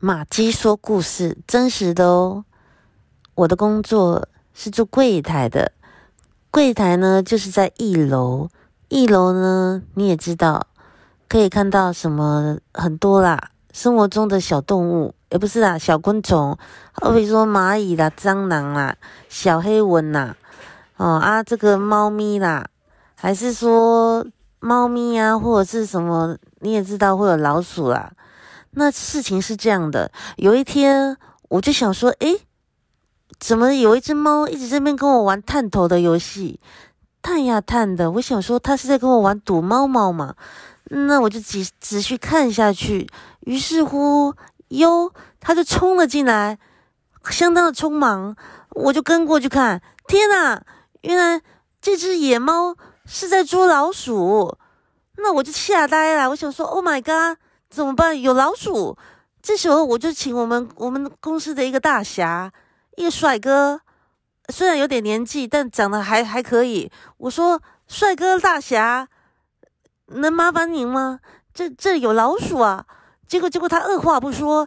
马基说故事，真实的哦。我的工作是做柜台的，柜台呢就是在一楼。一楼呢你也知道，可以看到什么很多啦，生活中的小动物，也不是啦，小昆虫，好比说蚂蚁啦、蟑螂啦、小黑蚊呐，哦啊，这个猫咪啦，还是说猫咪啊，或者是什么，你也知道会有老鼠啦。那事情是这样的，有一天我就想说，诶，怎么有一只猫一直在那边跟我玩探头的游戏，探呀探的。我想说，它是在跟我玩躲猫猫嘛？那我就仔仔细看下去，于是乎，哟，它就冲了进来，相当的匆忙，我就跟过去看。天哪，原来这只野猫是在捉老鼠，那我就吓呆了。我想说，Oh my god！怎么办？有老鼠。这时候我就请我们我们公司的一个大侠，一个帅哥，虽然有点年纪，但长得还还可以。我说：“帅哥大侠，能麻烦您吗？这这有老鼠啊！”结果结果他二话不说，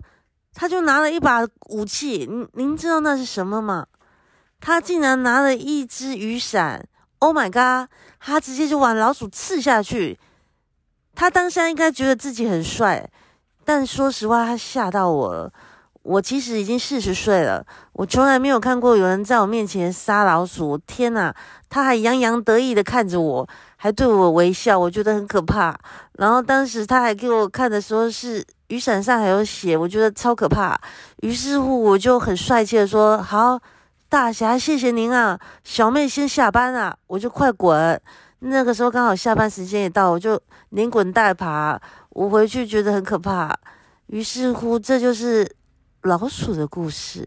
他就拿了一把武器。您您知道那是什么吗？他竟然拿了一只雨伞。Oh my god！他直接就往老鼠刺下去。他当下应该觉得自己很帅，但说实话，他吓到我了。我其实已经四十岁了，我从来没有看过有人在我面前杀老鼠。天哪！他还洋洋得意的看着我，还对我微笑，我觉得很可怕。然后当时他还给我看的时候，是雨伞上还有血，我觉得超可怕。于是乎，我就很帅气的说：“好，大侠，谢谢您啊，小妹先下班啊，我就快滚。”那个时候刚好下班时间也到，我就连滚带爬，我回去觉得很可怕。于是乎，这就是老鼠的故事。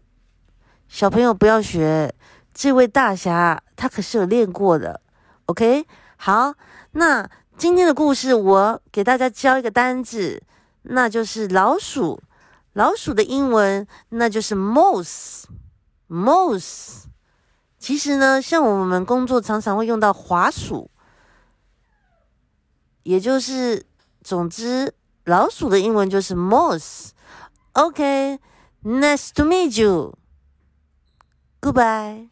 小朋友不要学，这位大侠他可是有练过的。OK，好，那今天的故事我给大家教一个单字，那就是老鼠。老鼠的英文那就是 mouse Mouse，。其实呢，像我们工作常常会用到滑鼠。也就是，总之，老鼠的英文就是 mouse。OK，nice to meet you。Goodbye。